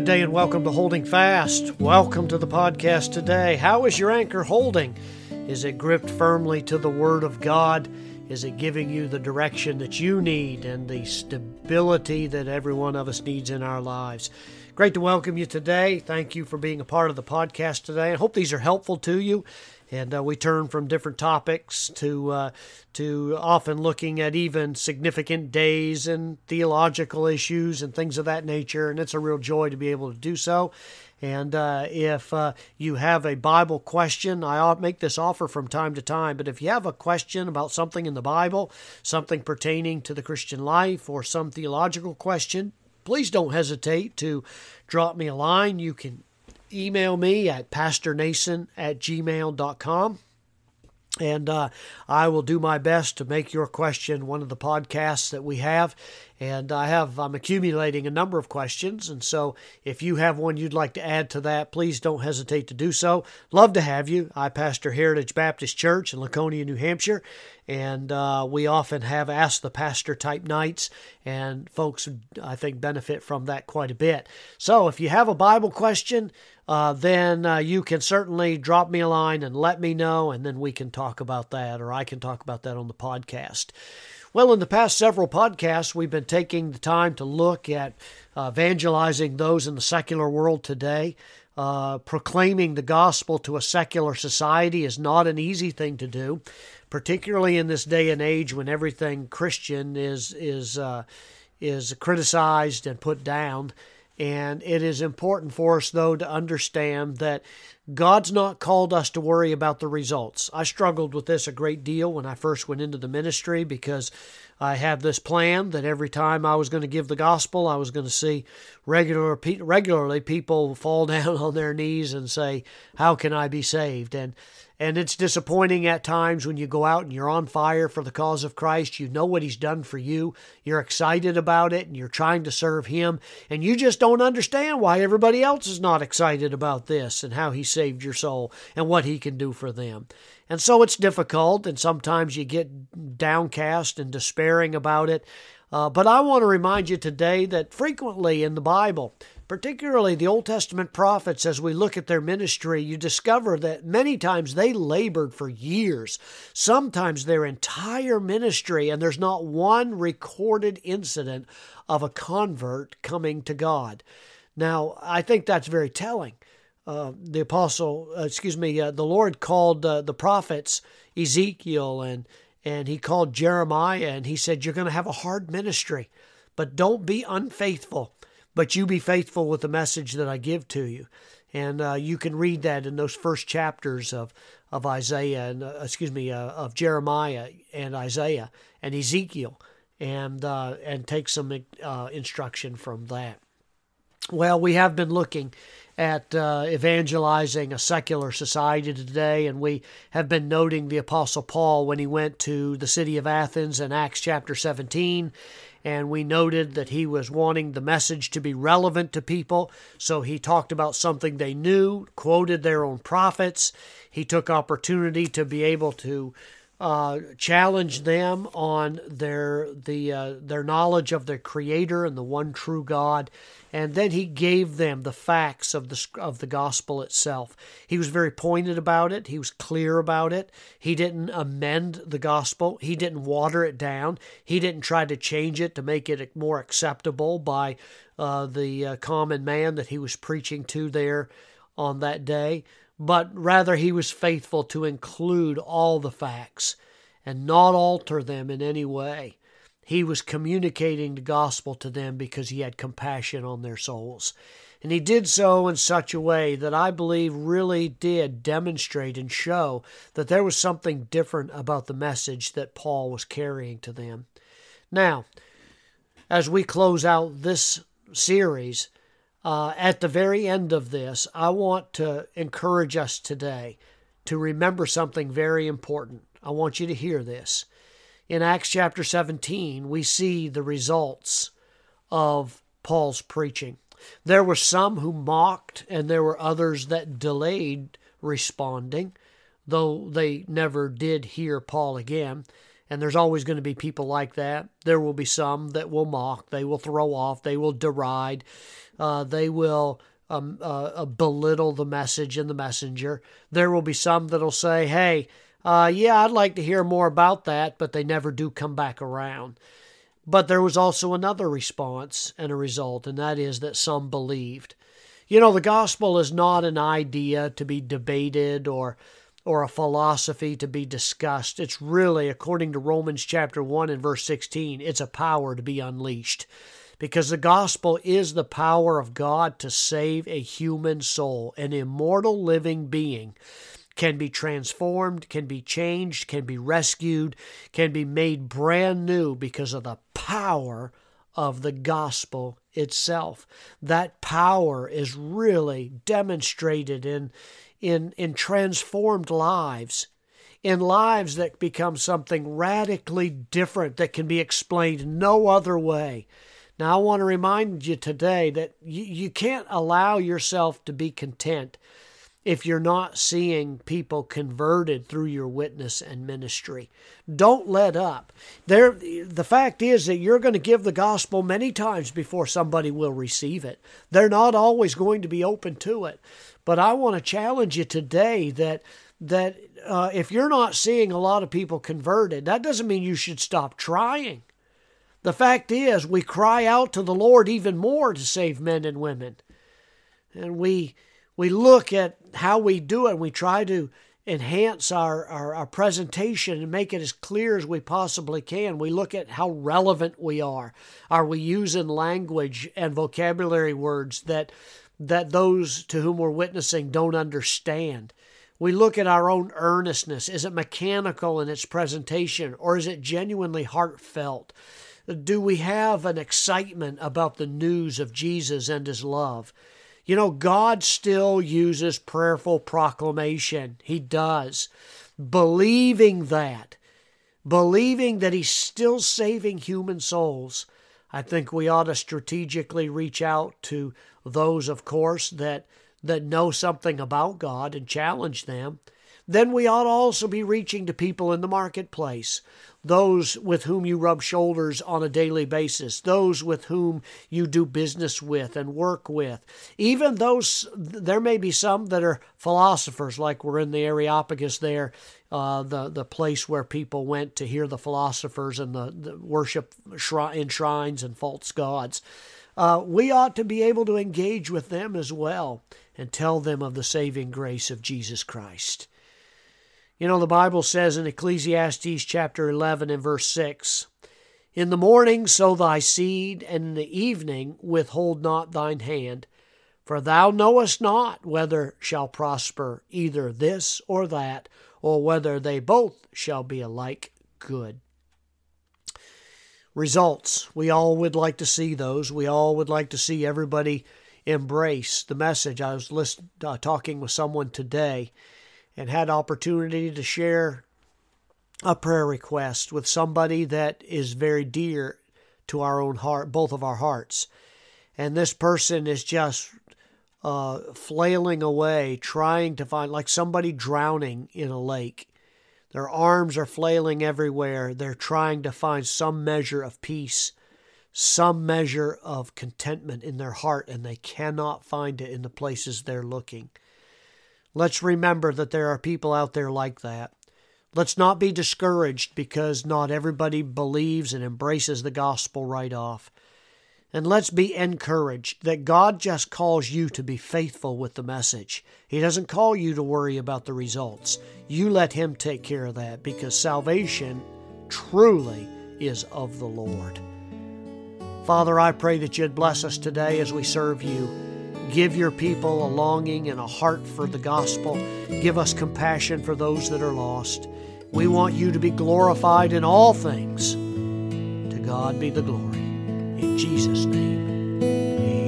good day and welcome to Holding Fast. Welcome to the podcast today. How is your anchor holding? Is it gripped firmly to the Word of God? Is it giving you the direction that you need and the stability that every one of us needs in our lives? Great to welcome you today. Thank you for being a part of the podcast today. I hope these are helpful to you and uh, we turn from different topics to uh, to often looking at even significant days and theological issues and things of that nature. And it's a real joy to be able to do so. And uh, if uh, you have a Bible question, I make this offer from time to time. But if you have a question about something in the Bible, something pertaining to the Christian life, or some theological question, please don't hesitate to drop me a line. You can email me at pastornason at gmail.com. And uh, I will do my best to make your question one of the podcasts that we have. And I have I'm accumulating a number of questions, and so if you have one you'd like to add to that, please don't hesitate to do so. Love to have you. I pastor Heritage Baptist Church in Laconia, New Hampshire, and uh, we often have ask the pastor type nights, and folks I think benefit from that quite a bit. So if you have a Bible question, uh, then uh, you can certainly drop me a line and let me know, and then we can talk about that, or I can talk about that on the podcast. Well, in the past several podcasts, we've been taking the time to look at uh, evangelizing those in the secular world today. Uh, proclaiming the gospel to a secular society is not an easy thing to do, particularly in this day and age when everything Christian is is uh, is criticized and put down. And it is important for us, though, to understand that God's not called us to worry about the results. I struggled with this a great deal when I first went into the ministry because I had this plan that every time I was going to give the gospel, I was going to see regular regularly people fall down on their knees and say, "How can I be saved?" and and it's disappointing at times when you go out and you're on fire for the cause of Christ. You know what He's done for you. You're excited about it and you're trying to serve Him. And you just don't understand why everybody else is not excited about this and how He saved your soul and what He can do for them. And so it's difficult, and sometimes you get downcast and despairing about it. Uh, but I want to remind you today that frequently in the Bible, particularly the Old Testament prophets, as we look at their ministry, you discover that many times they labored for years, sometimes their entire ministry, and there's not one recorded incident of a convert coming to God. Now, I think that's very telling. The apostle, uh, excuse me, uh, the Lord called uh, the prophets Ezekiel and and he called Jeremiah and he said, "You're going to have a hard ministry, but don't be unfaithful." but you be faithful with the message that I give to you. And uh, you can read that in those first chapters of, of Isaiah and uh, excuse me of Jeremiah and Isaiah and Ezekiel, and and take some instruction from that. Well, we have been looking at uh, evangelizing a secular society today, and we have been noting the Apostle Paul when he went to the city of Athens in Acts chapter 17 and we noted that he was wanting the message to be relevant to people. So he talked about something they knew, quoted their own prophets. He took opportunity to be able to uh, challenge them on their the uh, their knowledge of their Creator and the one true God, and then he gave them the facts of the of the gospel itself. He was very pointed about it. He was clear about it. He didn't amend the gospel. He didn't water it down. He didn't try to change it to make it more acceptable by uh, the uh, common man that he was preaching to there on that day but rather he was faithful to include all the facts and not alter them in any way. He was communicating the gospel to them because he had compassion on their souls. And he did so in such a way that I believe really did demonstrate and show that there was something different about the message that Paul was carrying to them. Now, as we close out this series, uh, at the very end of this, I want to encourage us today to remember something very important. I want you to hear this. In Acts chapter 17, we see the results of Paul's preaching. There were some who mocked, and there were others that delayed responding, though they never did hear Paul again. And there's always going to be people like that. There will be some that will mock, they will throw off, they will deride, uh, they will um, uh, uh, belittle the message and the messenger. There will be some that'll say, hey, uh, yeah, I'd like to hear more about that, but they never do come back around. But there was also another response and a result, and that is that some believed. You know, the gospel is not an idea to be debated or or a philosophy to be discussed. It's really, according to Romans chapter 1 and verse 16, it's a power to be unleashed. Because the gospel is the power of God to save a human soul, an immortal living being can be transformed, can be changed, can be rescued, can be made brand new because of the power of the gospel itself. That power is really demonstrated in, in, in transformed lives, in lives that become something radically different that can be explained no other way. Now, I want to remind you today that you, you can't allow yourself to be content if you're not seeing people converted through your witness and ministry. Don't let up. There the fact is that you're going to give the gospel many times before somebody will receive it. They're not always going to be open to it. But I want to challenge you today that that uh, if you're not seeing a lot of people converted, that doesn't mean you should stop trying. The fact is, we cry out to the Lord even more to save men and women. And we we look at how we do it and we try to enhance our, our, our, presentation and make it as clear as we possibly can. We look at how relevant we are. Are we using language and vocabulary words that that those to whom we're witnessing don't understand? We look at our own earnestness. Is it mechanical in its presentation or is it genuinely heartfelt? Do we have an excitement about the news of Jesus and his love? You know, God still uses prayerful proclamation. He does. Believing that, believing that He's still saving human souls, I think we ought to strategically reach out to those, of course, that, that know something about God and challenge them. Then we ought also be reaching to people in the marketplace those with whom you rub shoulders on a daily basis, those with whom you do business with and work with. Even those, there may be some that are philosophers, like we're in the Areopagus there, uh, the, the place where people went to hear the philosophers and the, the worship in shrines and false gods. Uh, we ought to be able to engage with them as well and tell them of the saving grace of Jesus Christ. You know, the Bible says in Ecclesiastes chapter 11 and verse 6 In the morning sow thy seed, and in the evening withhold not thine hand. For thou knowest not whether shall prosper either this or that, or whether they both shall be alike good. Results. We all would like to see those. We all would like to see everybody embrace the message. I was list, uh, talking with someone today and had opportunity to share a prayer request with somebody that is very dear to our own heart, both of our hearts. And this person is just uh, flailing away, trying to find, like somebody drowning in a lake. Their arms are flailing everywhere. They're trying to find some measure of peace, some measure of contentment in their heart, and they cannot find it in the places they're looking. Let's remember that there are people out there like that. Let's not be discouraged because not everybody believes and embraces the gospel right off. And let's be encouraged that God just calls you to be faithful with the message. He doesn't call you to worry about the results. You let Him take care of that because salvation truly is of the Lord. Father, I pray that you'd bless us today as we serve you. Give your people a longing and a heart for the gospel. Give us compassion for those that are lost. We want you to be glorified in all things. To God be the glory. In Jesus' name, amen.